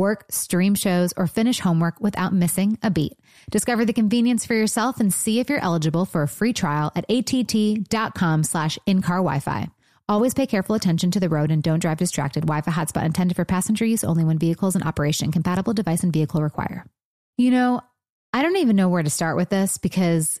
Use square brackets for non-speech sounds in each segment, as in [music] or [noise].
Work, stream shows, or finish homework without missing a beat. Discover the convenience for yourself and see if you're eligible for a free trial at att.com slash in-car Wi-Fi. Always pay careful attention to the road and don't drive distracted. Wi-Fi hotspot intended for passenger use only when vehicles in operation. Compatible device and vehicle require. You know, I don't even know where to start with this because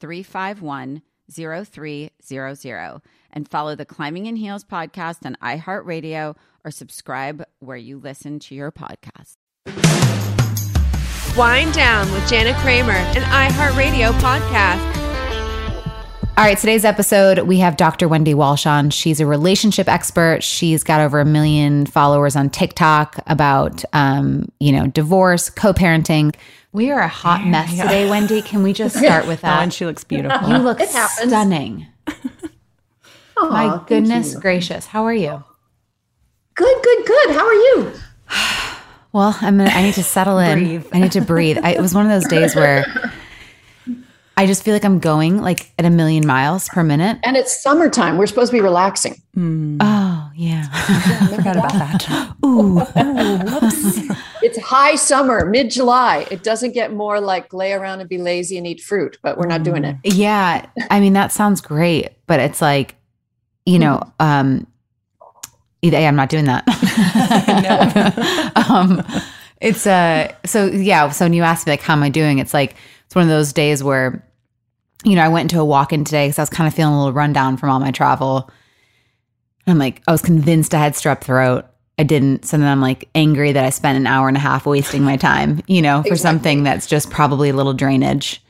351 0300 and follow the Climbing in Heels podcast on iHeartRadio or subscribe where you listen to your podcast. Wind Down with Jana Kramer, an iHeartRadio podcast. All right, today's episode, we have Dr. Wendy Walsh on. She's a relationship expert. She's got over a million followers on TikTok about, um, you know, divorce, co-parenting. We are a hot mess today, Wendy. Can we just start with [laughs] Oh, that? and she looks beautiful. you look stunning. Aw, My goodness gracious. How are you? Good, good, good. How are you? [sighs] Well, I'm gonna, I need to settle in. Breathe. I need to breathe. I, it was one of those days where I just feel like I'm going like at a million miles per minute. And it's summertime. We're supposed to be relaxing. Oh, yeah. I [laughs] forgot about that. [laughs] Ooh. [laughs] It's high summer, mid July. It doesn't get more like lay around and be lazy and eat fruit, but we're not doing it. Yeah. I mean, that sounds great, but it's like, you know, um, either, I'm not doing that. um, it's uh so yeah. So when you ask me like, how am I doing? It's like, it's one of those days where, you know, I went into a walk-in today because I was kind of feeling a little rundown from all my travel. I'm like, I was convinced I had strep throat. I didn't. So then I'm like angry that I spent an hour and a half wasting my time, you know, for something that's just probably a little drainage.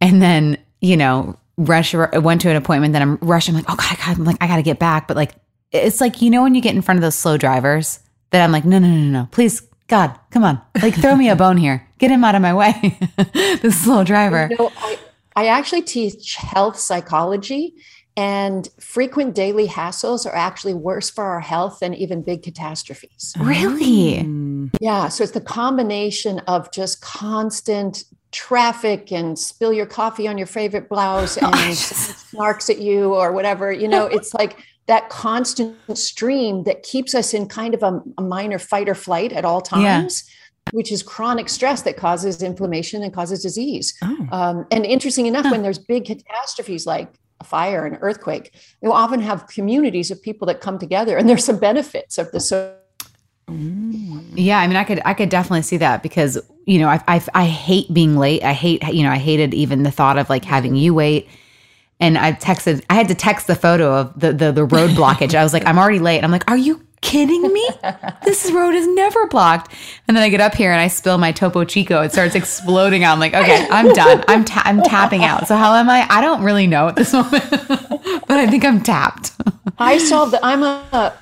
And then, you know, rush, I went to an appointment that I'm rushing. I'm like, oh God, God, I'm like, I got to get back. But like, it's like, you know, when you get in front of those slow drivers that I'm like, no, no, no, no, please, God, come on. Like, throw me a bone here. Get him out of my way. [laughs] the slow driver. You know, I, I actually teach health psychology, and frequent daily hassles are actually worse for our health than even big catastrophes. Really? Mm. Yeah. So it's the combination of just constant traffic and spill your coffee on your favorite blouse [laughs] and snarks at you or whatever. You know, [laughs] it's like that constant stream that keeps us in kind of a, a minor fight or flight at all times. Yeah. Which is chronic stress that causes inflammation and causes disease. Oh. Um, and interesting enough, huh. when there's big catastrophes like a fire, an earthquake, you often have communities of people that come together, and there's some benefits of the so yeah, I mean, I could, I could definitely see that because you know, I, I, I hate being late. I hate, you know, I hated even the thought of like having you wait. And I texted, I had to text the photo of the the, the road blockage. I was like, I'm already late. I'm like, are you kidding me? [laughs] this road is never blocked. And then I get up here and I spill my Topo Chico. It starts exploding. I'm like, okay, I'm done. I'm ta- I'm tapping out. So how am I? I don't really know at this [laughs] moment, but I think I'm tapped. I solved. The, I'm a,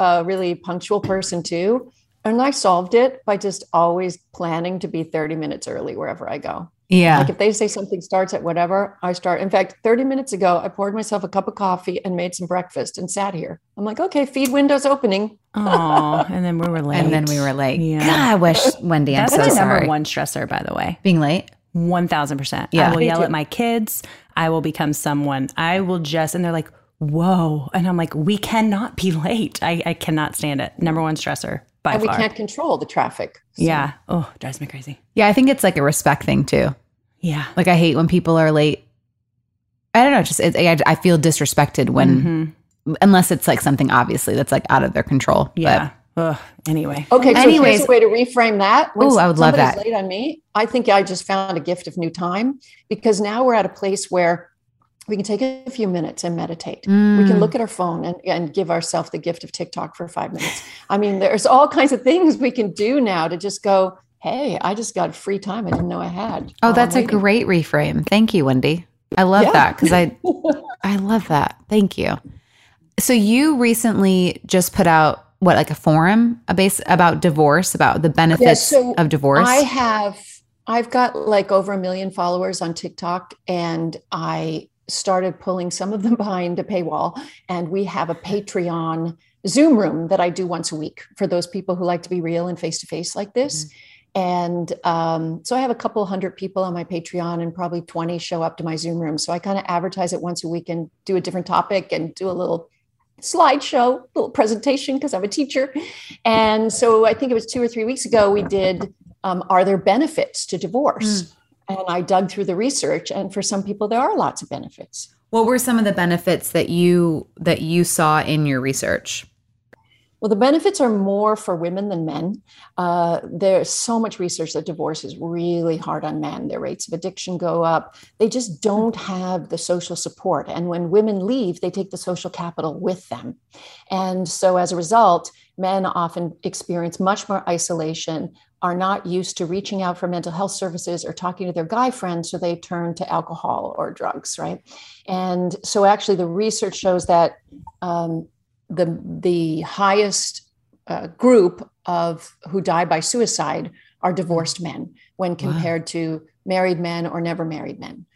a really punctual person too. And I solved it by just always planning to be 30 minutes early wherever I go. Yeah. Like if they say something starts at whatever, I start. In fact, 30 minutes ago, I poured myself a cup of coffee and made some breakfast and sat here. I'm like, okay, feed windows opening. Oh, [laughs] and then we were late. And then we were late. Yeah. God, I wish Wendy, I'm That's so my sorry. number one stressor, by the way. Being late. One thousand percent. Yeah. I will Me yell too. at my kids. I will become someone. I will just and they're like, whoa. And I'm like, we cannot be late. I, I cannot stand it. Number one stressor by and we far. can't control the traffic. So- yeah. Oh, drives me crazy. Yeah, I think it's like a respect thing too. Yeah. Like I hate when people are late. I don't know. Just it, I, I feel disrespected when, mm-hmm. unless it's like something obviously that's like out of their control. Yeah. Ugh. Anyway. Okay, so Anyways- here's a way to reframe that. When Ooh, I would love somebody's that. Late on me, I think I just found a gift of new time because now we're at a place where we can take a few minutes and meditate. We Mm. can look at our phone and, and give ourselves the gift of TikTok for five minutes. I mean, there's all kinds of things we can do now to just go, hey, I just got free time I didn't know I had. Oh, that's a great reframe. Thank you, Wendy. I love Yeah. that because I, [laughs] I love that. Thank you. So you recently just put out what like a forum a base about divorce about the benefits so of divorce. I have I've got like over a million followers on TikTok and I started pulling some of them [laughs] behind a paywall and we have a Patreon Zoom room that I do once a week for those people who like to be real and face to face like this. And um, so I have a couple hundred people on my Patreon and probably 20 show up to my Zoom room. So I kind of advertise it once a week and do a different topic and do a little slideshow, little presentation because I'm a teacher. And so I think it was two or three weeks ago, we did um, Are there benefits to divorce? And I dug through the research, and for some people, there are lots of benefits. what were some of the benefits that you that you saw in your research? Well, the benefits are more for women than men. Uh, there's so much research that divorce is really hard on men. Their rates of addiction go up. They just don't have the social support. And when women leave, they take the social capital with them. And so as a result, men often experience much more isolation, are not used to reaching out for mental health services or talking to their guy friends. So they turn to alcohol or drugs, right? And so actually, the research shows that. Um, the the highest uh, group of who die by suicide are divorced men when compared to married men or never married men.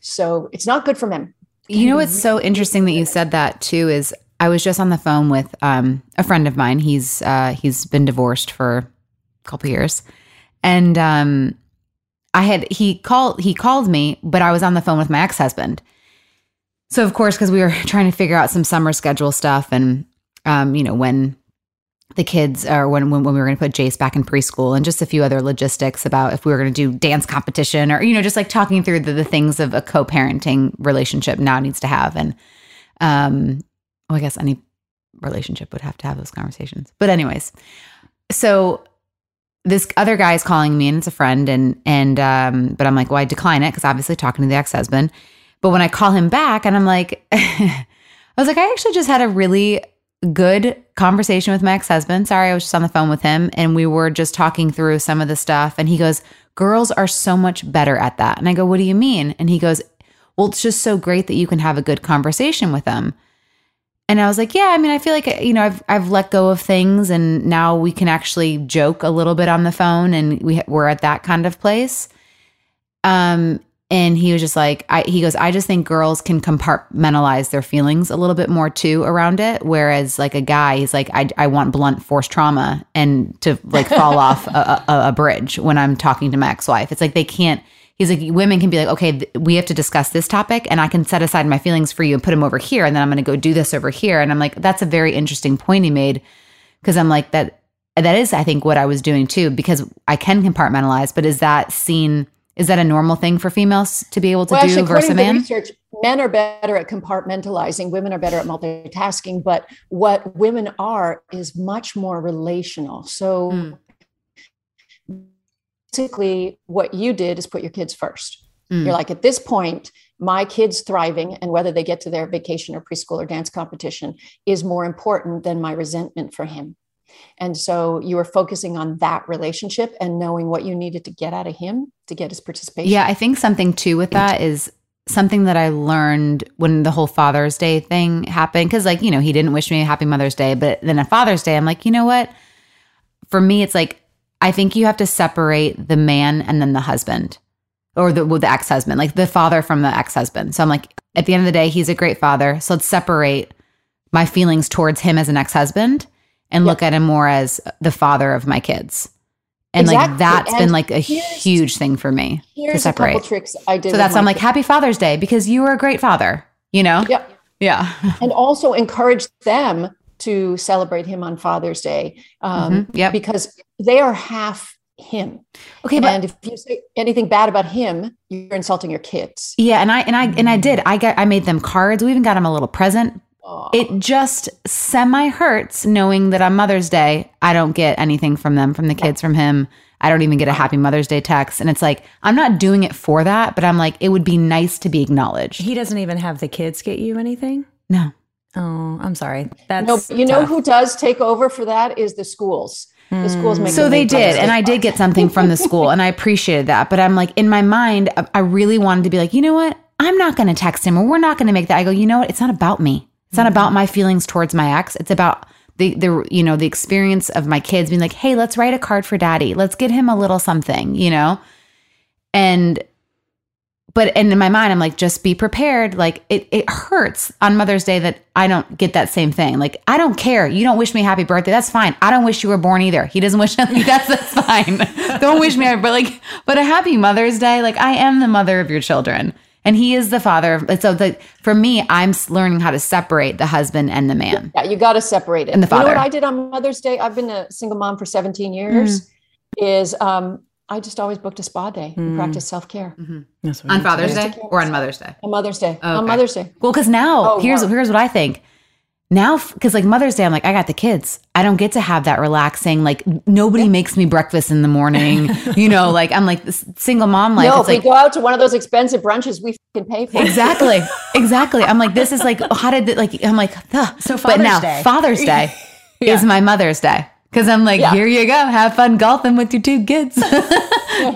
So it's not good for men. You know what's so interesting that you said that too is I was just on the phone with um, a friend of mine. He's uh, he's been divorced for couple years, and um, I had he called he called me, but I was on the phone with my ex husband. So of course, because we were [laughs] trying to figure out some summer schedule stuff, and um, you know when the kids or when when, when we were going to put Jace back in preschool, and just a few other logistics about if we were going to do dance competition or you know just like talking through the, the things of a co-parenting relationship now needs to have, and um, well, I guess any relationship would have to have those conversations. But anyways, so this other guy is calling me and it's a friend and and um but I'm like, well, I decline it because obviously talking to the ex-husband. But when I call him back and I'm like [laughs] I was like, I actually just had a really good conversation with my ex-husband. Sorry, I was just on the phone with him and we were just talking through some of the stuff and he goes, "Girls are so much better at that." And I go, "What do you mean?" And he goes, "Well, it's just so great that you can have a good conversation with them." And I was like, yeah, I mean, I feel like you know, I've I've let go of things, and now we can actually joke a little bit on the phone, and we we're at that kind of place. Um, and he was just like, I he goes, I just think girls can compartmentalize their feelings a little bit more too around it, whereas like a guy, he's like, I I want blunt force trauma and to like fall [laughs] off a, a, a bridge when I'm talking to my ex wife. It's like they can't he's like women can be like okay th- we have to discuss this topic and i can set aside my feelings for you and put them over here and then i'm going to go do this over here and i'm like that's a very interesting point he made because i'm like that that is i think what i was doing too because i can compartmentalize but is that seen is that a normal thing for females to be able to well, do actually, versus a according to man research, men are better at compartmentalizing. Women are better at multitasking. But what women are is much more relational. So Mm. Basically, what you did is put your kids first. Mm. You're like, at this point, my kids thriving and whether they get to their vacation or preschool or dance competition is more important than my resentment for him. And so you were focusing on that relationship and knowing what you needed to get out of him to get his participation. Yeah, I think something too with that is something that I learned when the whole Father's Day thing happened. Cause, like, you know, he didn't wish me a happy Mother's Day, but then at Father's Day, I'm like, you know what? For me, it's like, I think you have to separate the man and then the husband or the, well, the ex husband, like the father from the ex husband. So I'm like, at the end of the day, he's a great father. So let's separate my feelings towards him as an ex husband and look at him more as the father of my kids. And like Exactly. that's been like a huge thing for me to Here's a couple separate. tricks I did. So that's I'm like, kids. happy Father's Day because you were a great father, you know? Yep. Yeah. and also encourage them to celebrate him on Father's Day um, Mhm. Yep. because they are half him. Okay, but and if you say anything bad about him, you're insulting your kids. yeah, and I and I and I did. I got I made them cards. We even got them a little present. Aw. It just semi hurts knowing that on Mother's Day I don't get anything from them, from the kids, from him. I don't even get a happy Mother's Day text. And it's like, I'm not doing it for that, but I'm like, it would be nice to be acknowledged. He doesn't even have the kids get you anything. No. Oh, I'm sorry. That's no, but you know tough. who does take over for that is the schools. The hmm. schools make So they did, and Day I did get something from the school, and I appreciated that. But I'm like, in my mind, I- I really wanted to be like, you know what? I'm not going to text him, or we're not going to make that. I go, you know what? It's not about me. It's not about my feelings towards my ex. It's about the the you know the experience of my kids being like, hey, let's write a card for daddy. Let's get him a little something, you know. And but and in my mind i'm like just be prepared. Like it, it hurts on mother's day that i don't get that same thing. Like i don't care. You don't wish me happy birthday. That's fine. I don't wish you were born either. He doesn't wish [laughs] like, that's that's fine. [laughs] Don't wish me but like but a happy mother's day. Like i am the mother of your children and he is the father of, so the, for me i'm learning how to separate the husband and the man. Yeah, you got to separate it. And the father You know what I did on Mother's Day? I've been a single mom for 17 years. Is um, I just always booked a spa day and hmm. practiced self care mm-hmm. That's what on father's day or on mother's day on Mother's Day. Oh, On. Mother's Day. Well, because now Oh, here's wow. here's what I think. Now, because like Mother's Day, I'm like I got the kids. I don't get to have that relaxing. Like nobody makes me breakfast in the morning. [laughs] you know, like I'm like this single mom life. no, it's if like we go out to one of those expensive brunches, we can pay for. exactly, [laughs] exactly. I'm like this is like how did it, like I'm like ugh. So but now Day. Father's Day [laughs] is my Mother's Day. Because I'm like, Yeah. here you go, have fun golfing with your two kids. [laughs]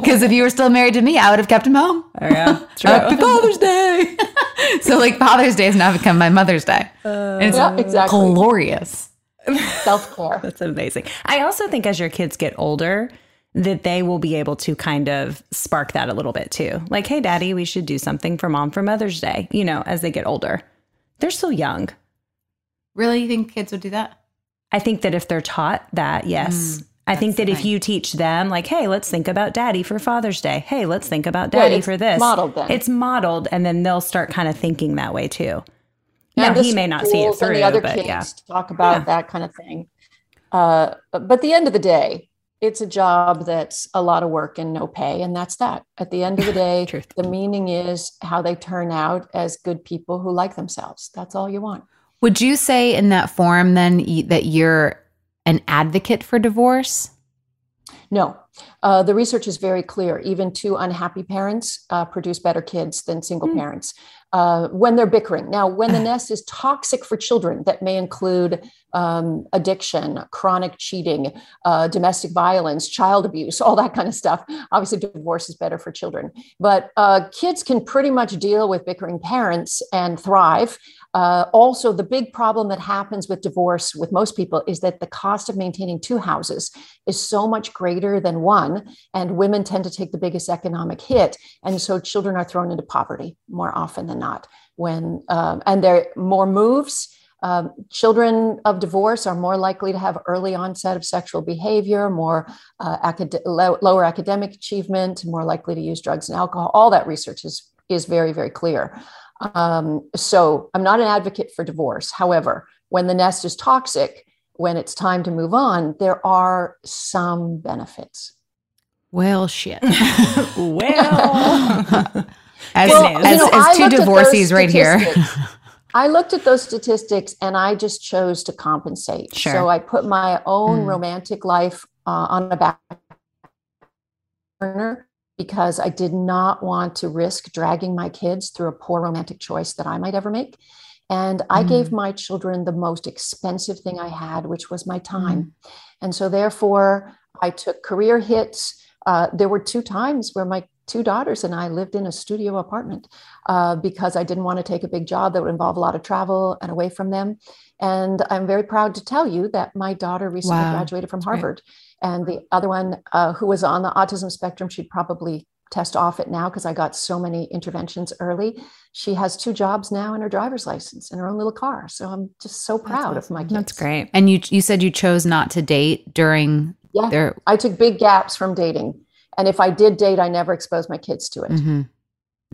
Because if you were still married to me, I would have kept him home. Oh, yeah, [laughs] true. Happy Father's Day. [laughs] so like Father's Day has now become my Mother's Day. and it's Yeah, exactly. glorious. Self care. That's amazing. I also think as your kids get older, that they will be able to kind of spark that a little bit too. Like, hey, daddy, we should do something for mom for Mother's Day, you know, as they get older. They're still young. Really, you think kids would do that? I think that if they're taught that, yes. I think that if you teach them, like, hey, let's think about daddy for Father's Day. Hey, let's think about Yeah, daddy for this. modeled then. It's modeled, and then they'll start kind of thinking that way too. Now, And the he may not see it schools and through, the other but kids yeah. talk about Yeah. that kind of thing. Uh, but at the end of the day, it's a job that's a lot of work and no pay, and that's that. At the end of the [laughs] day, the meaning is how they turn out as good people who like themselves. That's all you want. Would you say in that forum then that you're an advocate for divorce? No, uh, the research is very clear. Even two unhappy parents uh, produce better kids than single parents uh, when they're bickering. Now, when the [laughs] nest is toxic for children, that may include um, addiction, chronic cheating, uh, domestic violence, child abuse, all that kind of stuff. Obviously, divorce is better for children. But uh, kids can pretty much deal with bickering parents and thrive. Uh, also, the big problem that happens with divorce with most people is that the cost of maintaining two houses is so much greater than one, and women tend to take the biggest economic hit, and so children are thrown into poverty more often than not. When um, and there are more moves, Um, children of divorce are more likely to have early onset of sexual behavior, more uh, acad- low, lower academic achievement, more likely to use drugs and alcohol. All that research is is very very clear. Um, so I'm not an advocate for divorce. However, when the nest is toxic, when it's time to move on, there are some benefits. Well, shit. [laughs] well, [laughs] as Well, as, you know, as two looked divorcees right here. [laughs] I looked at those statistics and I just chose to compensate. Sure. So I put my own Mm. romantic life uh, on a back burner because I did not want to risk dragging my kids through a poor romantic choice that I might ever make. And I Mm. gave my children the most expensive thing I had, which was my time. Mm. And so, therefore, I took career hits. Uh, there were two times where my two daughters and I lived in a studio apartment uh, because I didn't want to take a big job that would involve a lot of travel and away from them. And I'm very proud to tell you that my daughter recently Wow. graduated from. Harvard. And the other one, uh, who was on the autism spectrum, she'd probably test off it now because I got so many interventions early. She has two jobs now and her driver's license and her own little car. So I'm just so proud of my kids. that's great. And you you said you chose not to date during Yeah. their I took big gaps from dating. And if I did date, I never exposed my kids to it. Mhm.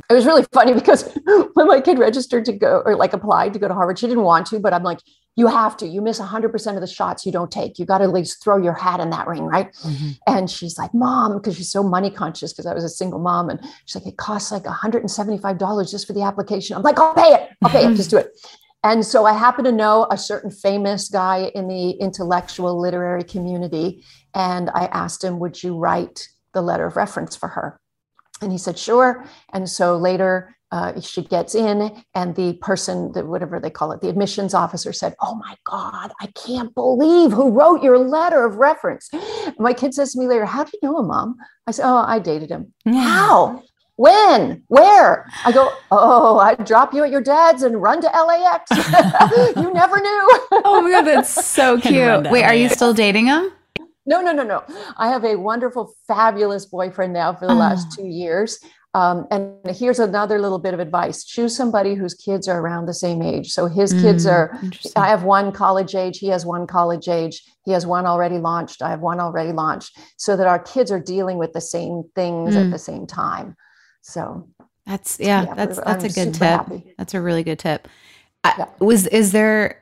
It was really [laughs] funny because when my kid registered to go or like applied to go to Harvard, she didn't want to, but I'm like, you have to. You miss 100% of the shots you don't take. You got to at least throw your hat in that ring, right? Mhm. And she's like, Mom, because she's so money conscious because I was a single mom. And she's like, it costs like $175 just for the application. I'm like, I'll pay it. I'll pay it. Just do it. And so I happen to know a certain famous guy in the intellectual literary community. And I asked him, Would you write the letter of reference for her? And he said, Sure. And so later, uh, she gets in, and the person, the, whatever they call it, the admissions officer said, Oh my God, I can't believe who wrote your letter of reference. And my kid says to me later, How do you know him, mom? I said, Oh, I dated him. How? When? Where? I go, Oh, I'd drop you at your dad's and run to LAX. [laughs] you never knew. Oh my god, that's so [laughs] cute. Wait, are you still dating him? No, no, no, no. I have a wonderful, fabulous boyfriend now for the last Oh. two years. Um, and here's another little bit of advice choose somebody whose kids are around the same age. So his kids Mm, are. I have one college age, he has one college age, he has one already launched, I have one already launched, so that our kids are dealing with the same things Mm. at the same time. So That's yeah, Yeah, that's that's a I'm good tip. happy. That's a really good tip. I, Was is there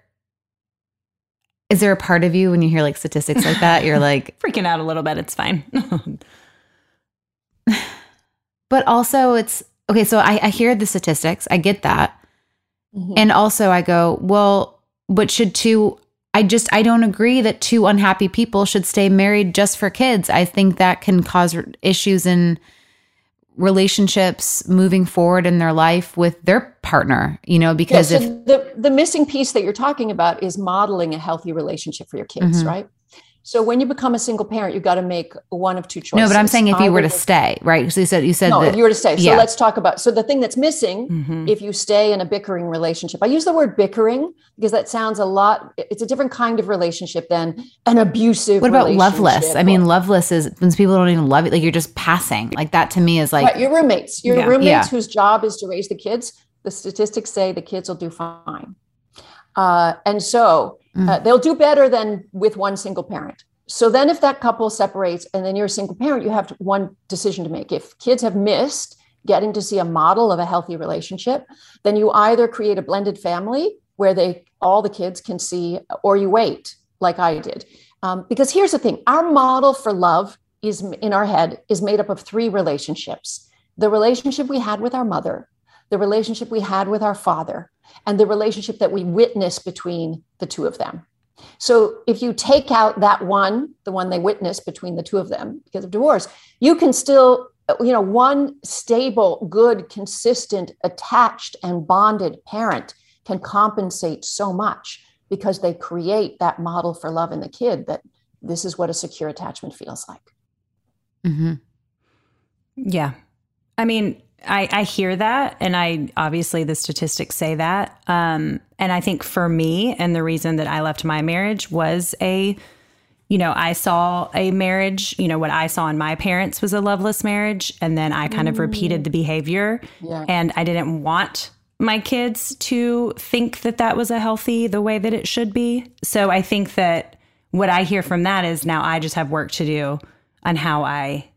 is there a part of you when you hear like statistics like that, you're like, [laughs] Freaking out a little bit. It's fine. [laughs] but also it's okay. So I, I hear the statistics, I get that, mhm. and also I go, well, but should two? I just I don't agree that two unhappy people should stay married just for kids. I think that can cause issues in relationships moving forward in their life with their partner. You know, because yeah, if the, the missing piece that you're talking about is modeling a healthy relationship for your kids, Mhm. right? So when you become a single parent, you've got to make one of two choices. no, but I'm saying if you were to stay, right? So you said you said no, that if you were to stay. So yeah. let's talk about. So the thing that's missing, Mhm. if you stay in a bickering relationship, I use the word bickering because that sounds a lot. It's a different kind of relationship than an abusive. What about loveless? I mean, loveless is when people don't even love it. Like you're just passing. Like that to me is like right, your roommates, your Yeah. roommates Yeah. whose job is to raise the kids. The statistics say the kids will do fine, uh, and so Mm. uh, they'll do better than with one single parent. So then, if that couple separates and then you're a single parent, you have one decision to make. If kids have missed getting to see a model of a healthy relationship, then you either create a blended family where they all the kids can see, or you wait, like I did. Um, because here's the thing: our model for love is in our head is made up of three relationships: the relationship we had with our mother, the relationship we had with our father, and the relationship that we witnessed between the two of them. So if you take out that one, the one they witnessed between the two of them because of divorce, you can still, you know, one stable, good, consistent, attached, and bonded parent can compensate so much because they create that model for love in the kid that this is what a secure attachment feels like. Mm-hmm. Yeah. I mean, I, I hear that. And I obviously the statistics say that. Um, and I think for me, and the reason that I left my marriage was a, you know, I saw a marriage, you know, what I saw in my parents was a loveless marriage. And then I kind of repeated the behavior. Yeah. And I didn't want my kids to think that that was a healthy the way that it should be. So I think that what I hear from that is now I just have work to do on how I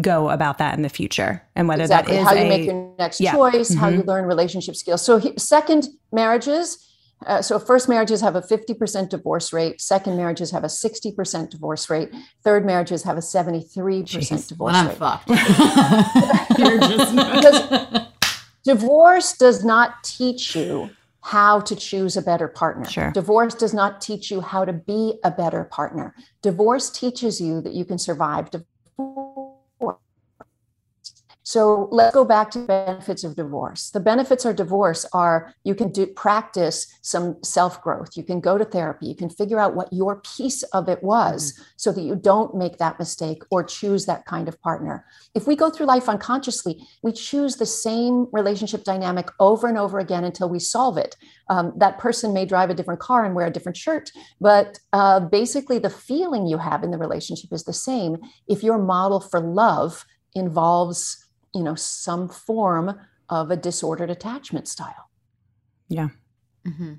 go about that in the future and whether exactly. that is how you a, make your next yeah. choice, how you Mhm. learn relationship skills. So, he, second marriages. Uh, so, first marriages have a 50% divorce rate. Second marriages have a 60% divorce rate. Third marriages have a 73% Jeez, divorce I'm rate. fucked. [laughs] You're just [laughs] Because divorce does not teach you how to choose a better partner. Sure. Divorce does not teach you how to be a better partner. Divorce teaches you that you can survive divorce. So let's go back to benefits of divorce. The benefits of divorce are you can do practice some self-growth. You can go to therapy. You can figure out what your piece of it was so that you don't make that mistake or choose that kind of partner. If we go through life unconsciously, we choose the same relationship dynamic over and over again until we solve it. Um, that person may drive a different car and wear a different shirt, but uh, basically the feeling you have in the relationship is the same. If your model for love involves, you know, some form of a disordered attachment style. yeah. Mhm.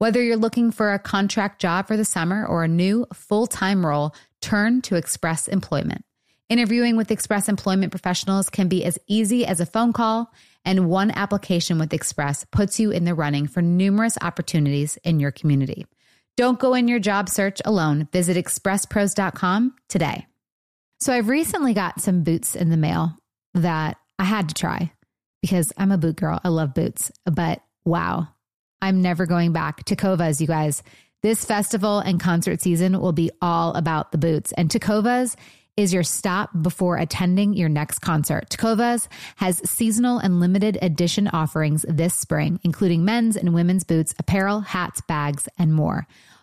Whether you're looking for a contract job for the summer or a new full time role, turn to Express Employment. Interviewing with Express Employment professionals can be as easy as a phone call, and one application with Express puts you in the running for numerous opportunities in your community. Don't go in your job search alone. Visit expresspros.com today. So, I've recently got some boots in the mail that I had to try because I'm a boot girl. I love boots, but wow, I'm never going back. Tecovas, you guys. This festival and concert season will be all about the boots. And Tecovas is your stop before attending your next concert. Takovas has seasonal and limited edition offerings this spring, including men's and women's boots, apparel, hats, bags, and more.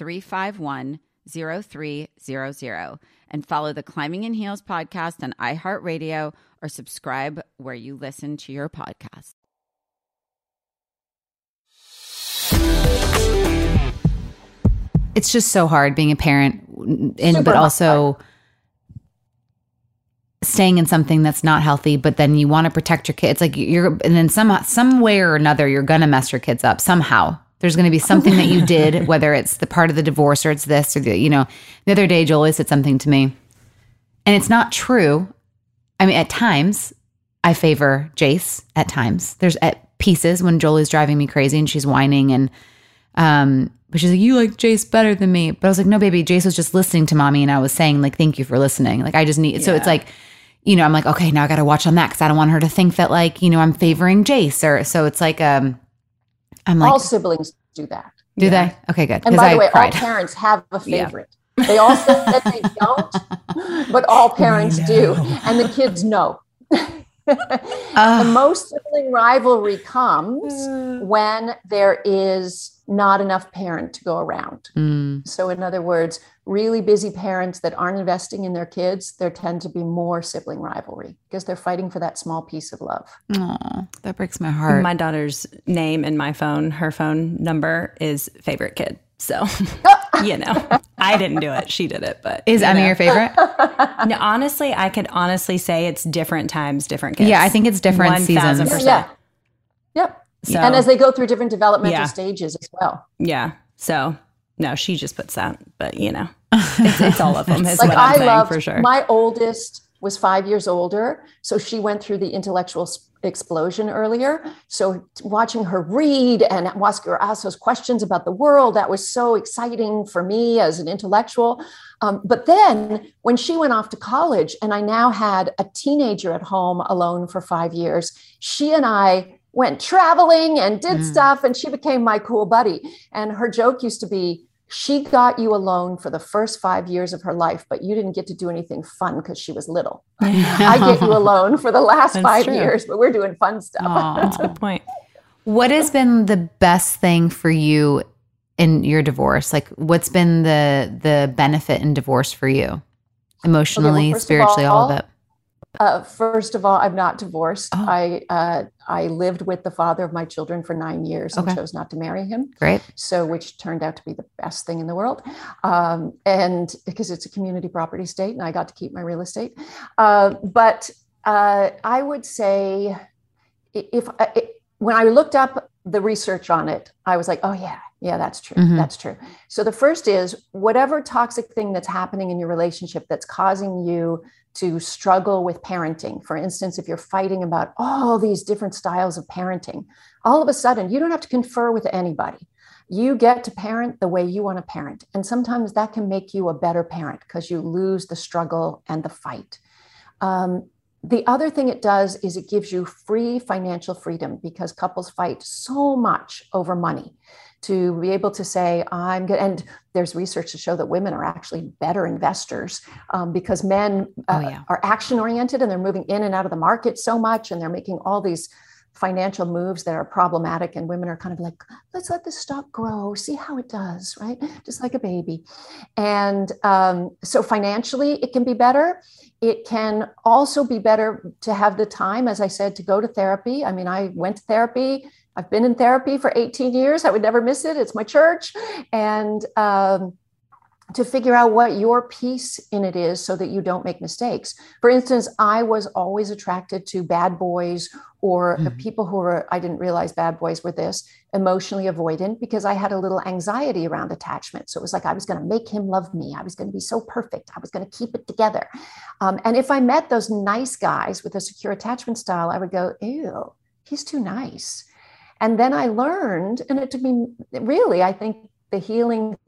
351 0300 and follow the Climbing in Heels podcast on iHeartRadio or subscribe where you listen to your podcast. it's just so hard being a parent and Super but hard. also staying in something that's not healthy but then you want to protect your kids like you're and then some some way or another you're gonna mess your kids up somehow there's gonna be something that you did [laughs] whether it's the part of the divorce or it's this or the you know the other day jolie said something to me and it's not true i mean at times i favor jace at times there's at pieces when jolie's driving me crazy and she's whining and um, but she's like, you like Jace better than me. But I was like, no, baby, Jace was just listening to mommy, and I was saying like, thank you for listening. Like, I just need. So it's like, you know, I'm like, okay, now I got to watch on that because I don't want her to think that like, you know, I'm favoring Jace or so. It's like, um, I'm like, all siblings do that. do they? Okay, good. And by I the way, all parents have a favorite. They all said that they [laughs] don't, but all parents do. And the kids know. the most sibling rivalry comes when there is not enough parent to go around. Mm, So, in other words, really busy parents that aren't investing in their kids, there tend to be more sibling rivalry because they're fighting for that small piece of love. aw, that breaks my heart. My daughter's name in my phone, her phone number is favorite kid. So, [laughs] you know, I didn't do it. She did it. But Is you Emmy know. your favorite? [laughs] No, honestly, I could honestly say it's different times, different kids. Yeah, I think it's different 1000%. seasons. Yeah. Yep. So, and as they go through different developmental Yeah. stages as well. yeah. So, no, she just puts that, but you know, it's, it's all of them. [laughs] Is like I love for sure. my oldest was five years older, so she went through the intellectual explosion earlier. So watching her read and ask her ask those questions about the world that was so exciting for me as an intellectual. Um, but then when she went off to college, and I now had a teenager at home alone for five years, she and I went traveling and did Mm. stuff, and she became my cool buddy. And her joke used to be, she got you alone for the first five years of her life, but you didn't get to do anything fun because she was little. I get you alone for the last That's five true. yees, but we're doing fun stuff. Aw. Good point. What has been the best thing for you in your divorce? Like, what's been the the benefit in divorce for you, emotionally, first of spiritually, all of it? Uh, first of all, I'm not divorced. Oh. I uh, I lived with the father of my children for nine years and chose not to marry him. Great. so which turned out to be the best thing in the world um, and because it's a community property state and i got to keep my real estate uh, but uh, i would say if uh, it, when i looked up the research on it i was like oh yeah yeah that's true Mhm. that's true so the first is whatever toxic thing that's happening in your relationship that's causing you to struggle with parenting for instance if you're fighting about all these different styles of parenting all of a sudden you don't have to confer with anybody you get to parent the way you want to parent. And sometimes that can make you a better parent because you lose the struggle and the fight. Um, the other thing it does is it gives you free financial freedom because couples fight so much over money to be able to say, I'm good. And there's research to show that women are actually better investors um, because men uh, Oh, yeah. are action oriented and they're moving in and out of the market so much and they're making all these financial moves that are problematic and women are kind of like let's let this stock grow see how it does right? Just like a baby. And um, so financially it can be better. It can also be better to have the time as i said to go to therapy. I mean i went to therapy. I've been in therapy for 18 years. I would never miss it. It's my church. And um, to figure out what your piece in it is so that you don't make mistakes. For instance, I was always attracted to bad boys or Mhm. people who were, I didn't realize bad boys were this, emotionally avoidant because I had a little anxiety around attachment. So it was like I was going to make him love me. I was going to be so perfect. I was going to keep it together. Um, and if I met those nice guys with a secure attachment style, I would go, ew, he's too nice. And then I learned, and it took me really, I think the healing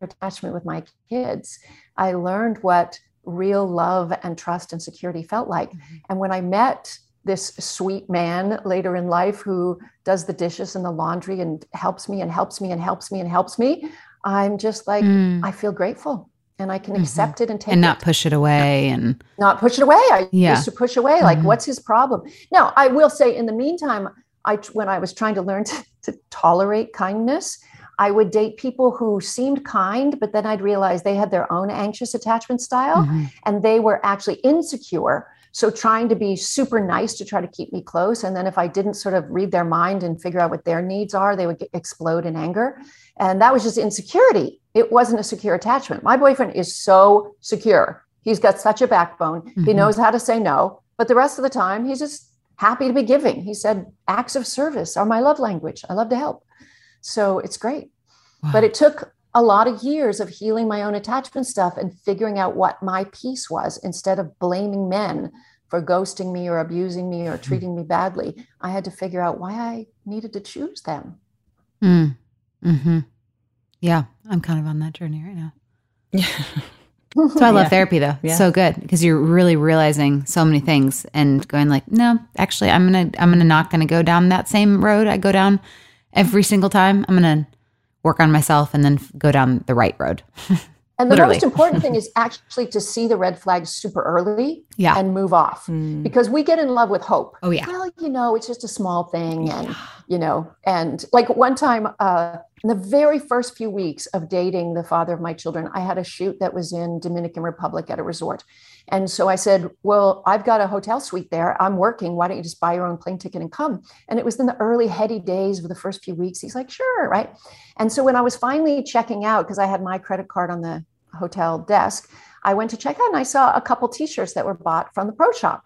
attachment with my kids, I learned what real love and trust and security felt like. Mm-hmm. And when I met this sweet man later in life who does the dishes and the laundry and helps me and helps me and helps me and helps me, I'm just like, mm. I feel grateful and I can mm-hmm. accept it and take and not it. push it away and not push it away. I yeah. used to push away. Like, mm-hmm. what's his problem? Now, I will say, in the meantime, I when I was trying to learn [laughs] to, to tolerate kindness, I would date people who seemed kind, but then I'd realize they had their own anxious attachment style mm-hmm. and they were actually insecure. So trying to be super nice to try to keep me close. And then if I didn't sort of read their mind and figure out what their needs are, they would get, explode in anger. And that was just insecurity. It wasn't a secure attachment. My boyfriend is so secure. He's got such a backbone. Mm-hmm. He knows how to say no. But the rest of the time, he's just happy to be giving. He said, acts of service are my love language. I love to help. So it's great. Wow. But it took a lot of years of healing my own attachment stuff and figuring out what my piece was instead of blaming men for ghosting me or abusing me or hmm. treating me badly. I had to figure out why I needed to choose them. Mm. hmm Yeah, I'm kind of on that journey right now. Yeah. so I love [laughs] yeah. therapy though. Yeah. So good because you're really realizing so many things and going like, no, actually, I'm gonna, I'm gonna not gonna go down that same road I go down every single time. I'm gonna work on myself and then go down the right road. [laughs] And the Literally. most important thing [laughs] is actually to see the red flags super early yeah. and move off mm. because we get in love with hope. Oh, yeah. Well, you know, it's just a small thing. And, yeah. you know, and like one time, uh, in the very first few weeks of dating the father of my children, I had a shoot that was in Dominican Republic at a resort. And so I said, Well, I've got a hotel suite there. I'm working. Why don't you just buy your own plane ticket and come? And it was in the early, heady days of the first few weeks. He's like, Sure. Right. And so when I was finally checking out, because I had my credit card on the hotel desk, I went to check out and I saw a couple t shirts that were bought from the pro shop.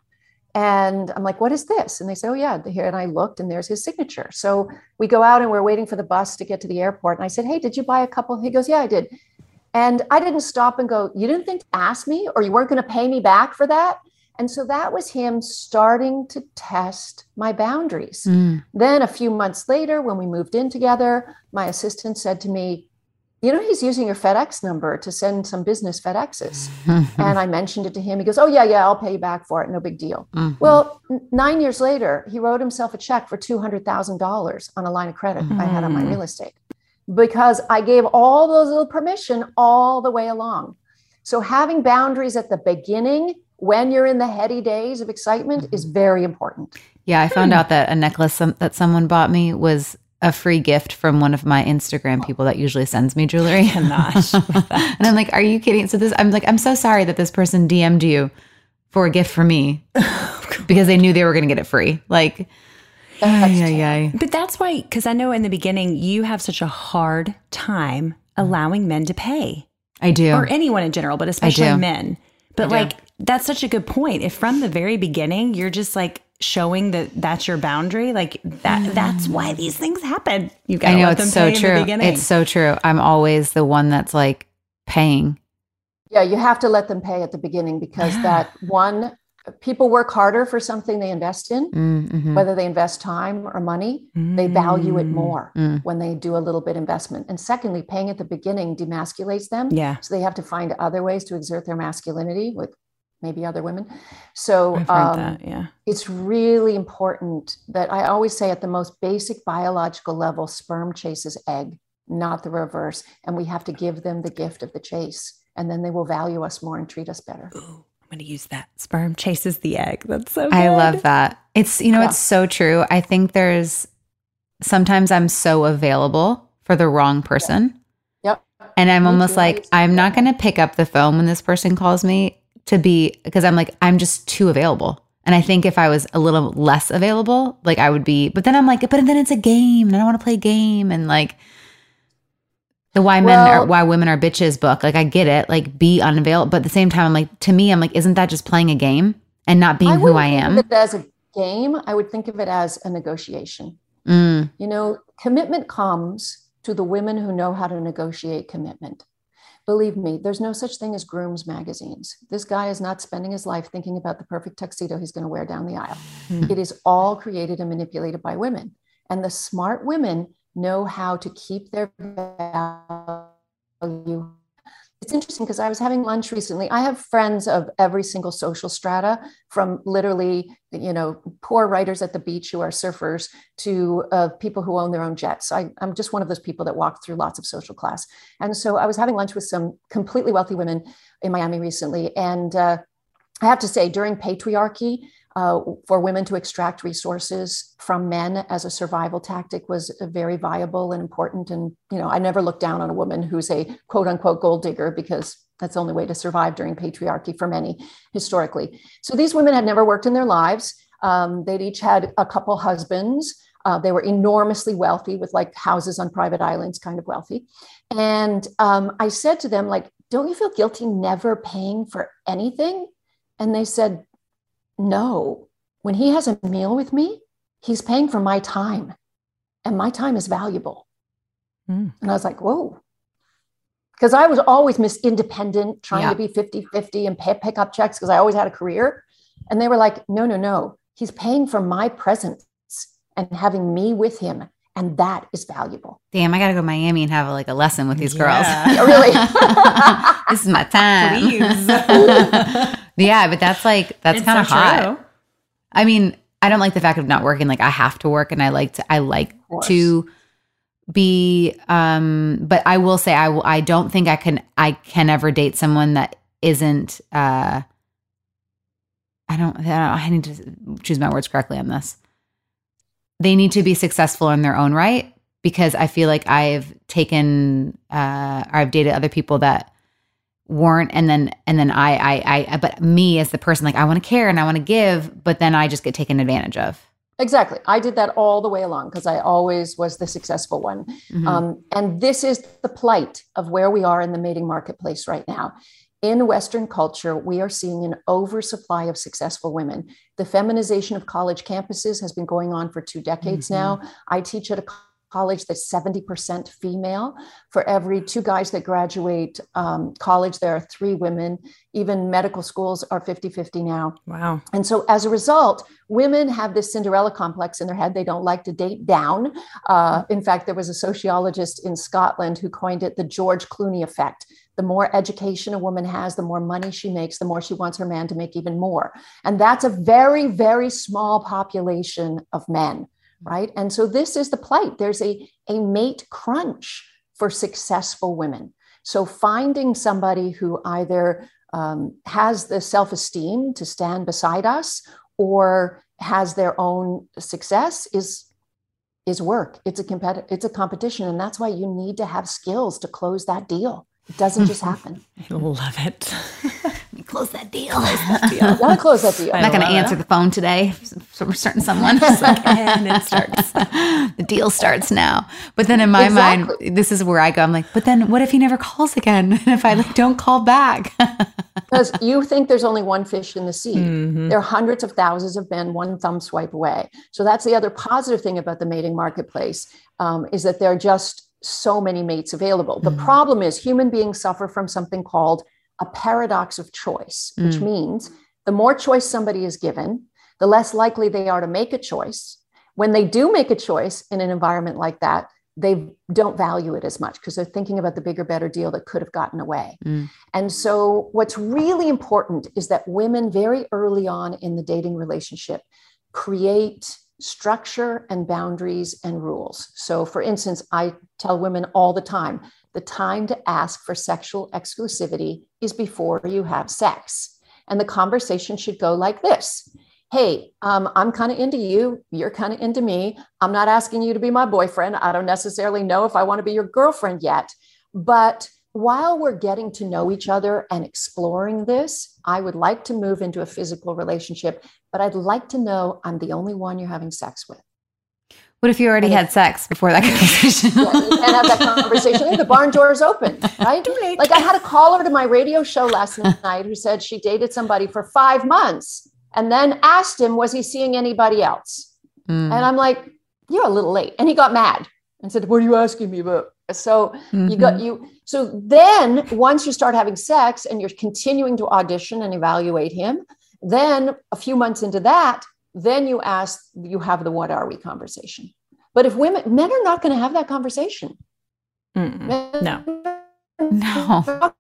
And I'm like, what is this? And they say, oh, yeah, here. And I looked and there's his signature. So we go out and we're waiting for the bus to get to the airport. And I said, hey, did you buy a couple? He goes, yeah, I did. And I didn't stop and go, You didn't think to ask me, or you weren't going to pay me back for that? And so that was him starting to test my boundaries. Mm. Then a few months later, when we moved in together, my assistant said to me, you know, he's using your FedEx number to send some business FedExes. [laughs] and I mentioned it to him. He goes, Oh, yeah, yeah, I'll pay you back for it. No big deal. Mm-hmm. Well, n- nine years later, he wrote himself a check for $200,000 on a line of credit mm-hmm. I had on my mm. real estate because I gave all those little permission all the way along. So having boundaries at the beginning when you're in the heady days of excitement mm-hmm. is very important. Yeah, I found out that a necklace that someone bought me was a free gift from one of my Instagram people that usually sends me jewelry. [laughs] and I'm like, are you kidding? So this, I'm like, I'm so sorry that this person DM'd you for a gift for me [laughs] because they knew they were going to get it free. Like, Ay, But that's why, because I know in the beginning you have such a hard time allowing men to pay. I do. Or anyone in general, but especially men. But like, that's such a good point. If from the very beginning you're just like showing that that's your boundary, like that, mm. that's why these things happen. You got I know it's so true. It's so true. I'm always the one that's like paying. Yeah, you have to let them pay at the beginning because that one people work harder for something they invest in, mm-hmm. whether they invest time or money, mm-hmm. they value it more mm-hmm. when they do a little bit investment. And secondly, paying at the beginning demasculates them. Yeah. So they have to find other ways to exert their masculinity with maybe other women. So um, that, yeah. it's really important that I always say at the most basic biological level, sperm chases egg, not the reverse. And we have to give them the gift of the chase. And then they will value us more and treat us better. Ooh. I'm going to use that. Sperm chases the egg. That's so good. I love that. It's, you know, yeah. it's so true. I think there's sometimes I'm so available for the wrong person. Yep. And I'm me almost too. like, I'm not going to pick up the phone when this person calls me to be, because I'm like, I'm just too available. And I think if I was a little less available, like I would be, but then I'm like, but then it's a game and I don't want to play a game. And like, the why men well, are why women are bitches book. Like I get it, like be unavailable, but at the same time, I'm like to me, I'm like, isn't that just playing a game and not being I who I am? Think of it as a game, I would think of it as a negotiation. Mm. You know, commitment comes to the women who know how to negotiate commitment. Believe me, there's no such thing as grooms magazines. This guy is not spending his life thinking about the perfect tuxedo he's going to wear down the aisle. Mm. It is all created and manipulated by women. And the smart women know how to keep their you it's interesting because I was having lunch recently. I have friends of every single social strata, from literally, you know, poor writers at the beach who are surfers to uh, people who own their own jets. I, I'm just one of those people that walk through lots of social class. And so I was having lunch with some completely wealthy women in Miami recently. And uh, I have to say, during patriarchy, uh, for women to extract resources from men as a survival tactic was very viable and important. And, you know, I never look down on a woman who's a quote unquote gold digger because that's the only way to survive during patriarchy for many historically. So these women had never worked in their lives. Um, they'd each had a couple husbands. Uh, they were enormously wealthy with like houses on private islands, kind of wealthy. And um, I said to them, like, don't you feel guilty never paying for anything? And they said, no, when he has a meal with me, he's paying for my time, and my time is valuable. Mm. And I was like, whoa. Because I was always Miss Independent, trying yeah. to be 50 50 and pay, pick up checks because I always had a career. And they were like, no, no, no. He's paying for my presence and having me with him. And that is valuable. Damn, I got to go to Miami and have like a lesson with these yeah. girls. [laughs] really? [laughs] this is my time. [laughs] yeah, but that's like that's kind of so hot. True. I mean, I don't like the fact of not working. Like I have to work, and I like to. I like to be. Um, but I will say, I will. I don't think I can. I can ever date someone that isn't. uh I don't. I don't. I need to choose my words correctly on this. They need to be successful in their own right because I feel like I've taken. uh or I've dated other people that weren't and then and then I I I but me as the person like I want to care and I want to give but then I just get taken advantage of. Exactly. I did that all the way along because I always was the successful one. Mm-hmm. Um, and this is the plight of where we are in the mating marketplace right now. In Western culture, we are seeing an oversupply of successful women. The feminization of college campuses has been going on for two decades mm-hmm. now. I teach at a college that's 70% female. For every two guys that graduate um, college, there are three women. Even medical schools are 50 50 now. Wow. And so as a result, women have this Cinderella complex in their head. They don't like to date down. Uh, in fact, there was a sociologist in Scotland who coined it the George Clooney effect. The more education a woman has, the more money she makes, the more she wants her man to make even more. And that's a very, very small population of men right? And so this is the plight. There's a, a mate crunch for successful women. So finding somebody who either um, has the self esteem to stand beside us or has their own success is is work. It's a competitive, it's a competition, and that's why you need to have skills to close that deal. It doesn't just happen. [laughs] I love it. [laughs] close that deal. Close that deal. I want to close that deal. I'm not going to answer the phone today. So we're starting someone. [laughs] like, and it starts. the deal starts now. But then in my exactly. mind, this is where I go. I'm like, but then what if he never calls again? And if I like don't call back? because you think there's only one fish in the sea. Mm-hmm. There are hundreds of thousands of men one thumb swipe away. So that's the other positive thing about the mating marketplace um, is that they're just so many mates available. The mm. problem is human beings suffer from something called a paradox of choice, which mm. means the more choice somebody is given, the less likely they are to make a choice. When they do make a choice in an environment like that, they don't value it as much because they're thinking about the bigger, better deal that could have gotten away. Mm. And so, what's really important is that women, very early on in the dating relationship, create structure and boundaries and rules. So, for instance, I tell women all the time the time to ask for sexual exclusivity is before you have sex. And the conversation should go like this Hey, um, I'm kind of into you. You're kind of into me. I'm not asking you to be my boyfriend. I don't necessarily know if I want to be your girlfriend yet. But while we're getting to know each other and exploring this, I would like to move into a physical relationship, but I'd like to know I'm the only one you're having sex with. What if you already had sex before that conversation? [laughs] yeah, you can't have that conversation. The barn door is open, [laughs] right? Like I had a caller to my radio show last night who said she dated somebody for five months and then asked him, was he seeing anybody else? Mm. And I'm like, you're a little late. And he got mad and said, what are you asking me about? So mm-hmm. you got mm-hmm. you. So then once you start having sex and you're continuing to audition and evaluate him, then a few months into that, then you ask, you have the what are we conversation. But if women, men are not going to have that conversation. Mm-mm. no. No.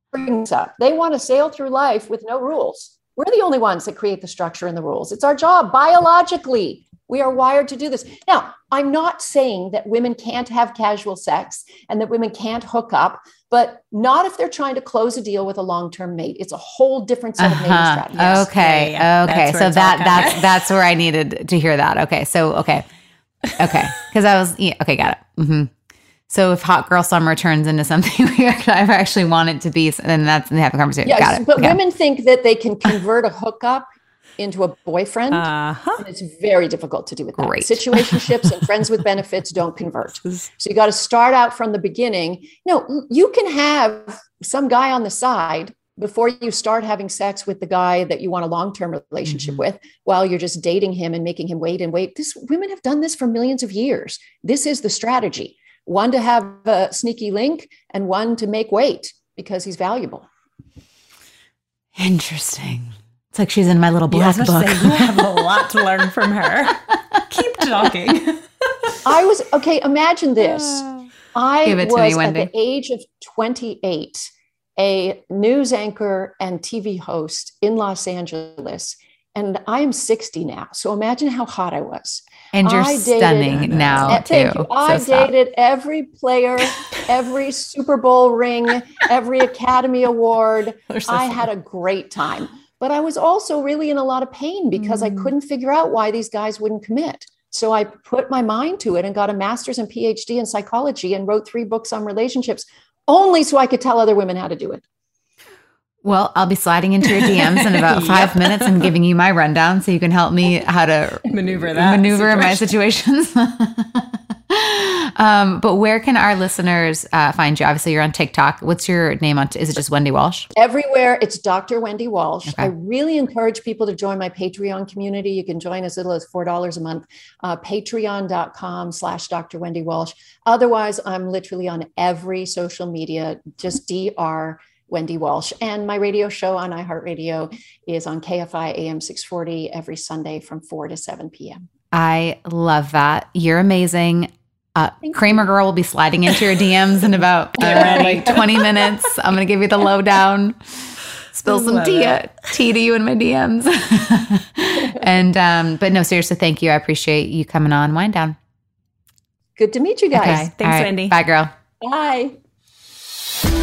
up. They want to sail through life with no rules. We're the only ones that create the structure and the rules. It's our job biologically. We are wired to do this. Now, I'm not saying that women can't have casual sex and that women can't hook up, but not if they're trying to close a deal with a long-term mate. It's a whole different set of mating Uh-huh. strategies. Okay. Yeah, yeah. Okay. That's So that that's that's where I needed to hear that. Okay. So okay. Okay. [laughs] Because I was yeah, okay. Got it. hmm So if hot girl summer turns into something we actually, I actually want it to be, then that's they have a conversation. Yes, got it. but Okay. women think that they can convert a hookup into a boyfriend. Uh-huh. And it's very difficult to do with that. Great. Situationships and friends with [laughs] benefits don't convert. So you got to start out from the beginning. No, you can have some guy on the side before you start having sex with the guy that you want a long-term relationship Mhm. with while you're just dating him and making him wait and wait. This women have done this for millions of years. This is the strategy. One to have a sneaky link and one to make wait because he's valuable. Interesting. It's like she's in my little black was gonna book. say, you have a [laughs] lot to learn from her. Keep talking. I was okay. Imagine this. I Give it to was me, at the age of 28 a news anchor and TV host in Los Angeles, and I am 60 now. So imagine how hot I was. and you're I dated- stunning now Uh, too. Thank you. I So stop. dated every player, every Super Bowl ring, every Academy Award. [laughs] So I funny. had a great time, but I was also really in a lot of pain because I Mm. couldn't figure out why these guys wouldn't commit. So I put my mind to it and got a master's and PhD in psychology and wrote three books on relationships only so I could tell other women how to do it. Well, I'll be sliding into your DMs in about [laughs] five minutes and giving you my rundown so you can help me how to Maneuver that. maneuver in my situations. [laughs] um, but where can our listeners uh, find you? Obviously, you're on TikTok. What's your name on? Is it just Wendy Walsh? Everywhere, it's Dr. Wendy Walsh. Okay. I really encourage people to join my Patreon community. You can join as little as $4 a month, uh, patreon.com slash Dr. Wendy Walsh. Otherwise, I'm literally on every social media, just Dr. Wendy Walsh. And my radio show on iHeartRadio is on KFI AM 640 every Sunday from 4 to 7 p.m. I love that. You're amazing. Uh, Kramer Girl will be sliding into your DMs in about [laughs] uh, like 20 minutes. I'm going to give you the lowdown. Spill some tea, it. tea to you in my DMs. [laughs] and, um, but no, seriously, thank you. I appreciate you coming on Whine Down. Good to meet you guys. Thanks, All right. Wendy. Bye, girl. Bye.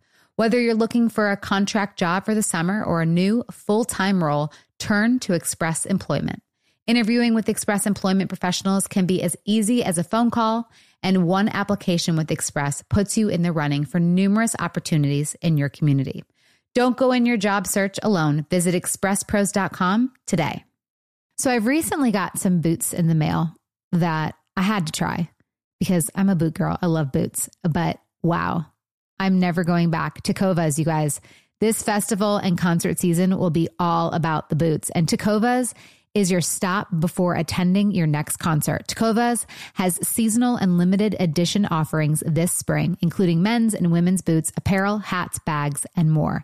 Whether you're looking for a contract job for the summer or a new full time role, turn to Express Employment. Interviewing with Express Employment professionals can be as easy as a phone call, and one application with Express puts you in the running for numerous opportunities in your community. Don't go in your job search alone. Visit expresspros.com today. So, I've recently got some boots in the mail that I had to try because I'm a boot girl. I love boots, but wow, I'm never going back. Tecovas, you guys. This festival and concert season will be all about the boots. And Tecovas is your stop before attending your next concert. Tecovas has seasonal and limited edition offerings this spring, including men's and women's boots, apparel, hats, bags, and more.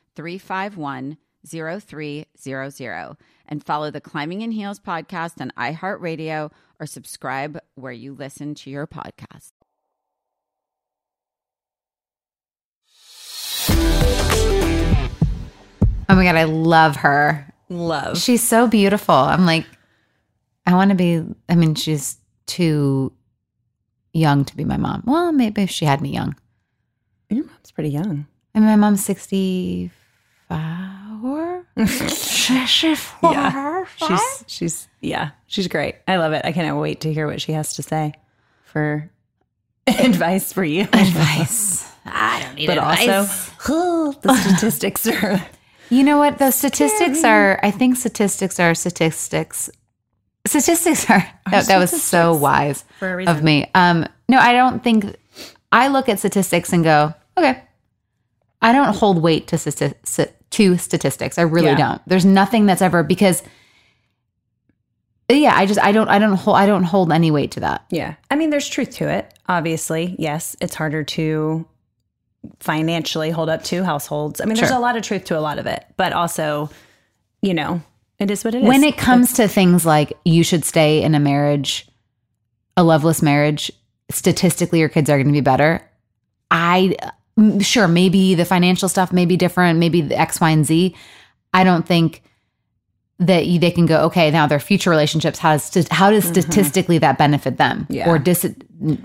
351 0300 and follow the Climbing in Heels podcast on iHeartRadio or subscribe where you listen to your podcast. Oh my God, I love her. Love. She's so beautiful. I'm like, I want to be, I mean, she's too young to be my mom. Well, maybe if she had me young. Your mom's pretty young. I mean, my mom's 64. [laughs] Yeah. She's she's yeah, she's great. I love it. I cannot wait to hear what she has to say for [laughs] advice for you. advice. [laughs] I don't need but advice. also the statistics are You know what? The statistics are, I think statistics are statistics. Statistics are, that, that was so wise of me. Um, no, I don't think, I look at statistics and go, okay. I don't hold weight to, stati- st- to statistics. I really Yeah. don't. There's nothing that's ever, because yeah, I just, I don't, I don't hold, I don't hold any weight to that. Yeah. I mean, there's truth to it. Obviously, yes, it's harder to financially hold up to households. I mean, there's Sure. a lot of truth to a lot of it, but also, you know, it is what it is. when it comes to things like you should stay in a marriage, a loveless marriage, statistically your kids are going to be better. I sure maybe the financial stuff may be different, maybe the X, Y, and Z. I don't think that you, they can go okay now their future relationships how does how does statistically that benefit them Mm-hmm. Yeah. or dis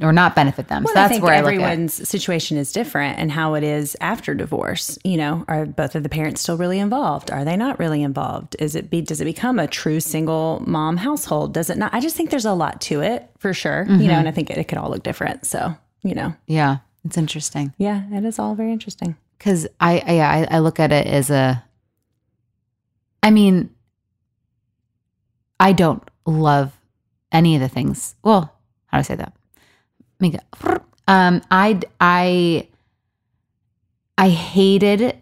or not benefit them Well, so that's I think where I look at everyone's situation is different and how it is after divorce. You know, are both of the parents still really involved? Are they not really involved? Is it be does it become a true single mom household? Does it not? I just think there's a lot to it for sure. You Mm-hmm. know, and I think it, it could all look different. So, you know, yeah it's interesting. Yeah, it is all very interesting. because I, I yeah I, I look at it as a I mean I don't love any of the things. Well how do I say that? Make it, um I I I hated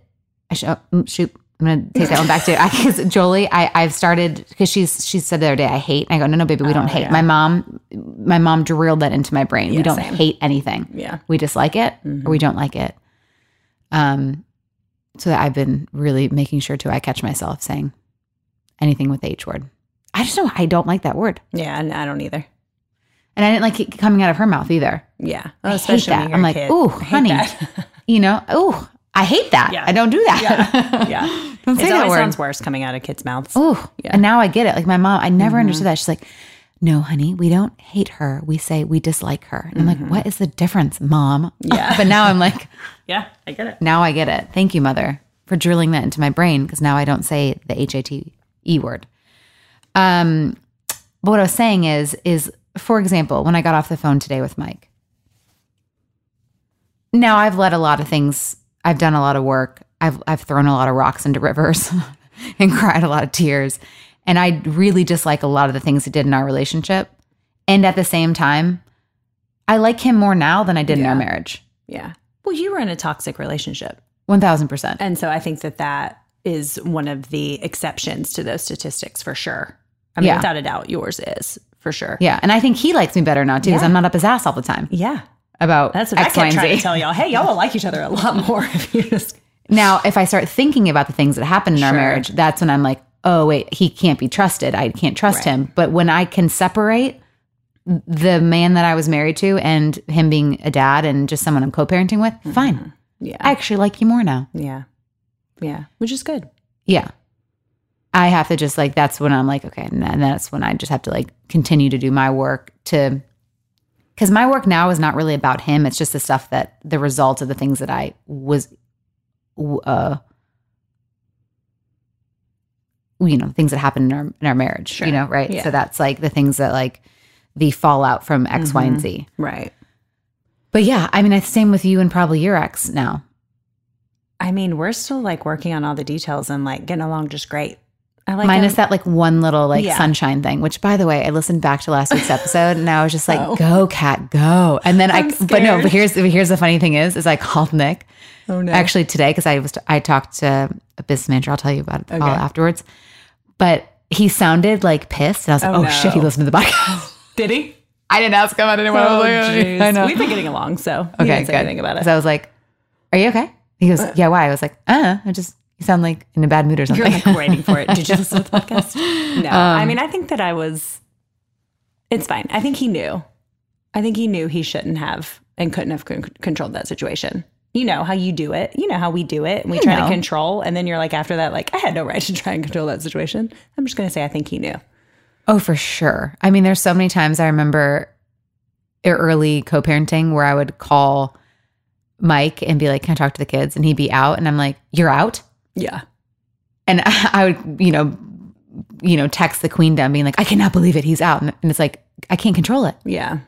I should, oh, shoot I'm gonna take that one back to I because Jolie I I've started because she's she said the other day I hate I go no no baby we don't hate my mom my mom drilled that into my brain we don't same. hate anything Yeah. we just like it or we don't like it. Um, so that I've been really making sure to I catch myself saying anything with the H word. I just know I don't like that word, Yeah, and I don't either. and I didn't like it coming out of her mouth either. Yeah. I hate that. I'm like, kid. ooh, I hate honey, you know, ooh, I hate that. Yeah. I don't do that. yeah. [laughs] don't say It that always word. sounds worse coming out of kids' mouths. Oh, Yeah. and now I get it. Like my mom, I never understood that. She's like, no, honey, we don't hate her. We say we dislike her. And I'm like, what is the difference, mom? Yeah. [laughs] but now I'm like, [laughs] Yeah, I get it. Now I get it. Thank you, mother, for drilling that into my brain because now I don't say the H A T E word. Um, but what I was saying is, is for example, when I got off the phone today with Mike, now I've let a lot of things, I've done a lot of work, I've, I've thrown a lot of rocks into rivers [laughs] and cried a lot of tears. And I really dislike a lot of the things he did in our relationship. And at the same time, I like him more now than I did in our marriage. Yeah. Well, you were in a toxic relationship. 1000%. And so I think that that is one of the exceptions to those statistics for sure. I mean, Yeah. without a doubt, yours is for sure. Yeah. And I think he likes me better now too, because Yeah. I'm not up his ass all the time Yeah. About That's what X, I Y, kept and trying to tell y'all. Hey, y'all will like each other a lot more [laughs] if you just. Now, if I start thinking about the things that happened in our marriage, that's when I'm like, oh, wait, he can't be trusted. I can't trust Right. him. But when I can separate the man that I was married to and him being a dad and just someone I'm co parenting with, Mm-hmm. fine. Yeah. I actually like you more now. yeah. Yeah. Which is good. Yeah. I have to just like, that's when I'm like, okay. And that's when I just have to like continue to do my work to, because my work now is not really about him. It's just the stuff that the result of the things that I was, uh, you know, things that happened in our, in our marriage, Sure. you know, right? Yeah. So that's like the things that like the fallout from X, Y, and Z. Right. But yeah, I mean, it's same with you and probably your ex now. I mean, we're still like working on all the details and like getting along just great. I like Minus that like one little like Yeah. sunshine thing, which by the way, I listened back to last week's episode and I was just like, Oh. go cat, go. And then I, I'm but no, but here's, here's the funny thing is, is I called Nick Oh no. actually today because I was, I talked to a business manager. I'll tell you about it all afterwards. But he sounded like pissed. And I was like, Oh, oh, shit, he listened to the podcast. [laughs] did he? I didn't ask him. I didn't want to. Oh, like. I know. We've been getting along, so okay, didn't say good. anything about it. Because I was like, are you okay? He goes, yeah, why? I was like, uh, I just, you sound like in a bad mood or something. You're like waiting for it. Did you listen to the [laughs] podcast? No. I um, mean, I think that I was. It's fine. I think he knew. I think he knew he shouldn't have and couldn't have con- controlled that situation. You know how you do it. You know how we do it, and we I try know. to control. And then you're like, after that, like I had no right to try and control that situation. I'm just gonna say I think he knew. Oh, for sure. I mean, there's so many times I remember early co-parenting where I would call Mike and be like, "Can I talk to the kids?" and he'd be out, and I'm like, "You're out," Yeah. and [laughs] I would, you know, you know, text the queendom being like, "I cannot believe it, he's out," and it's like I can't control it. Yeah.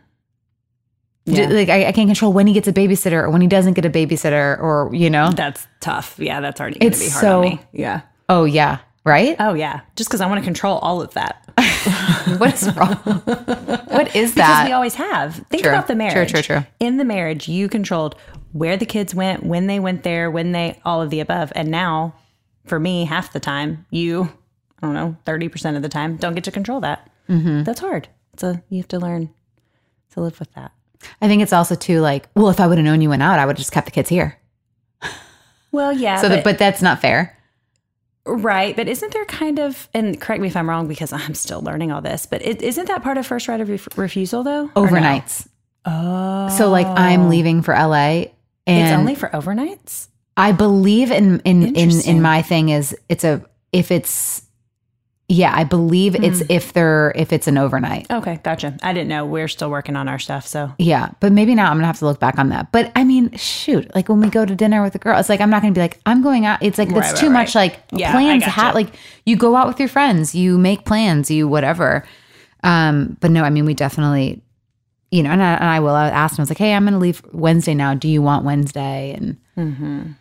Yeah. Like I, I can't control when he gets a babysitter or when he doesn't get a babysitter, or you know, That's tough. Yeah, that's already gonna It's be hard so- on me. Yeah. oh yeah, right. Oh yeah. Just because I want to control all of that. [laughs] what is wrong? [laughs] what is Because that? we always have. Think True. about the marriage. True, true, true. In the marriage, you controlled where the kids went, when they went there, when they all of the above. And now, for me, half the time, you, I don't know, thirty percent of the time, don't get to control that. Mm-hmm. That's hard. So you have to learn to live with that. I think it's also too like, well, if I would have known you went out, I would have just kept the kids here. Well, yeah, [laughs] So, but, that, but that's not fair. right. But isn't there kind of, and correct me if I'm wrong because I'm still learning all this, but is isn't that part of first right of ref- refusal though? Or no? Overnights. Oh, So like I'm leaving for LA and It's only for overnights. I believe in in in in my thing is it's a if it's yeah, I believe it's Hmm. if they're if it's an overnight. Okay, gotcha. I didn't know. We're still working on our stuff, so Yeah, but maybe now I'm gonna have to look back on that. But I mean, shoot, like when we go to dinner with a girl, it's like I'm not gonna be like I'm going out. It's like Right, that's right, too right. much. Like Yeah, plans, gotcha. ha- like you go out with your friends, you make plans, you whatever. Um, but no, I mean we definitely, you know, and I, and I will. I asked him. I was like, hey, I'm gonna leave Wednesday now. Do you want Wednesday? And Mm-hmm.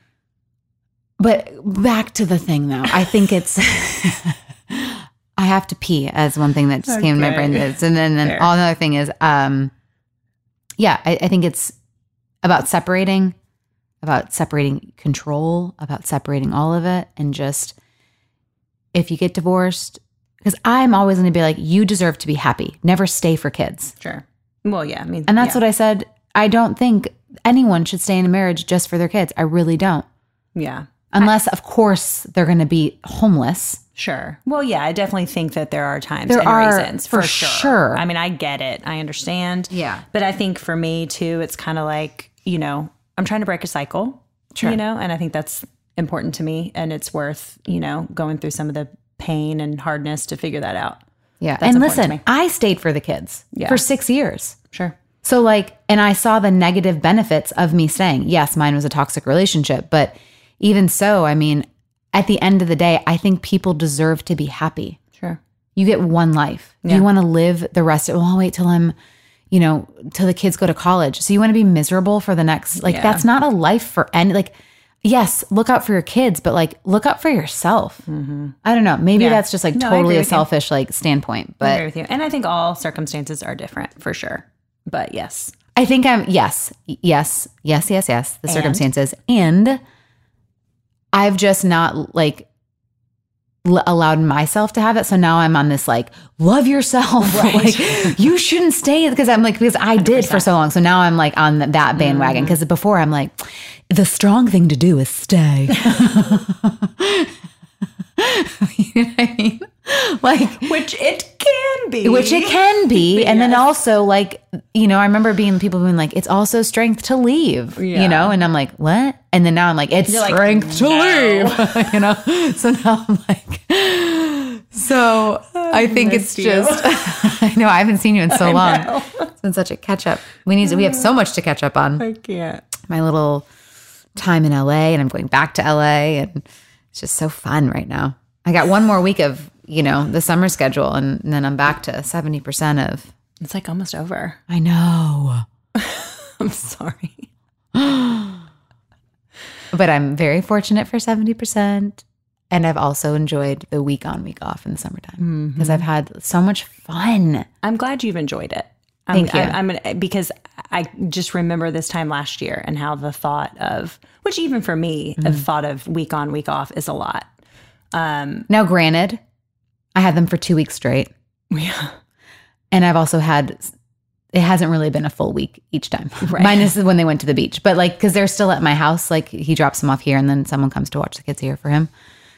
but back to the thing though, I think it's. [laughs] I have to pee as one thing that just came to my brain. Is, and then, then Fair. all another thing is, um, yeah, I, I think it's about separating, about separating control, about separating all of it, and just if you get divorced, because I'm always going to be like, you deserve to be happy. Never stay for kids, sure. Well, yeah, I mean, and that's yeah. what I said. I don't think anyone should stay in a marriage just for their kids. I really don't, yeah, unless of course they're going to be homeless. sure. Well, yeah, I definitely think that there are times There and are, reasons for for, sure. sure. I mean, I get it. I understand. Yeah. but I think for me too, it's kind of like you know, I'm trying to break a cycle. Sure. You know, and I think that's important to me, and it's worth you know going through some of the pain and hardness to figure that out. Yeah, and listen. I stayed for the kids Yeah. for six years. Sure. So like, and I saw the negative benefits of me staying. Yes, mine was a toxic relationship, but even so, I mean, at the end of the day, I think people deserve to be happy. Sure. You get one life. Yeah. you want to live the rest of? Well, I'll wait till I'm, you know, till the kids go to college. So you want to be miserable for the next? Like Yeah. that's not a life for any. Like, yes, look out for your kids, but like look out for yourself. I don't know. Maybe Mm-hmm. Yeah. that's just like No, totally a with you. selfish like standpoint, I agree but with you. And I think all circumstances are different for sure. But yes. I think I'm yes, yes, yes, yes, yes. The And? circumstances and I've just not like l- allowed myself to have it. So now I'm on this like love yourself. [laughs] like you shouldn't stay because I'm like because I did for so long. So now I'm like on th- that bandwagon mm. because before I'm like the strong thing to do is stay. [laughs] you know what I mean? [laughs] Like Which it can be. which it can be. [laughs] And then also like you know i remember being people being like it's also strength to leave Yeah. you know? And i'm like what? And then now i'm like it's You're like, strength to leave [laughs] you know? So now i'm like so i think it's you. just i know i haven't seen you in so long. it's been such a catch up we need to, we have so much to catch up on. I can't. my little time in la and i'm going back to la and it's just so fun right now. I got one more week of you know the summer schedule and, then i'm back to 70% of It's like almost over. i know [laughs] I'm sorry. [gasps] but i'm very fortunate for 70% and i've also enjoyed the week on week off in the summertime mm-hmm. because i've had so much fun I'm glad you've enjoyed it. I'm, Thank you. I, I'm gonna, because I just remember this time last year and how the thought of, which even for me, the mm-hmm. thought of week on, week off is a lot. Um, now granted i had them for two weeks straight [laughs] Yeah. and I've also had it hasn't really been a full week each time. [laughs] Minus when they went to the beach, but like because they're still at my house. Like he drops them off here, and then someone comes to watch the kids here for him.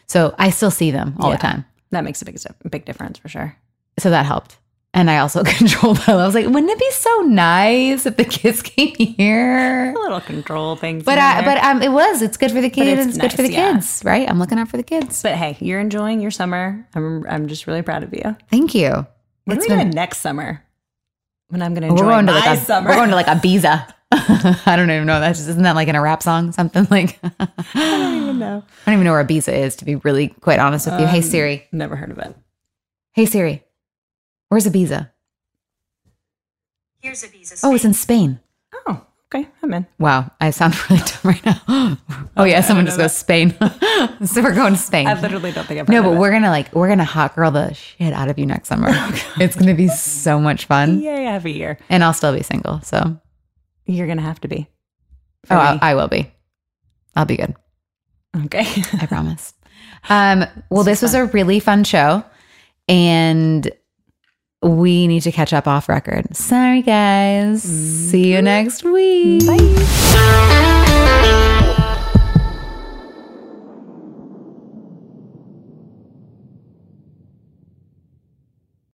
So I still see them all the time. That makes a big, big difference for sure. So that helped. And I also [laughs] control them. I was like, wouldn't it be so nice if the kids [laughs] came here? A little control thing. But I, but um, it was. It's good for the kids. it's It's, good for the yeah. kids, right? I'm looking out for the kids. but hey, you're enjoying your summer. I'm, I'm just really proud of you. Thank you. What It's are we been- next summer? When I'm going to We're enjoy going to my like a summer. we're going to like Ibiza. [laughs] I don't even know. That's just, isn't that like in a rap song? Something like I don't even know. I don't even know where Ibiza is. To be really quite honest with you. hey Siri. Never heard of it. Hey Siri. Where's Ibiza? Here's a visa. Oh, it's in Spain. Oh, okay. I'm in. Wow, I sound [laughs] really dumb right now. oh yeah, someone just goes Spain. [laughs] so we're going to Spain. I literally don't think I've no, but of we're gonna like we're gonna hot girl the shit out of you next summer. [laughs] it's gonna be so much fun, it. Yay, I have a year. and I'll still be single. So You're going to have to be. oh, I. I will be. I'll be good. Okay. I promise. Um, well, this was a really fun show, and we need to catch up off record. Sorry, guys. See you mm-hmm. next week. Bye.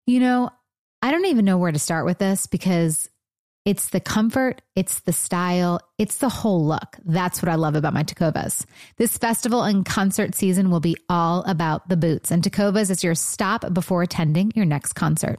You know, I don't even know where to start with this because it's the comfort, it's the style, it's the whole look. That's what I love about my Tecovas. This festival and concert season will be all about the boots, and Tecovas is your stop before attending your next concert.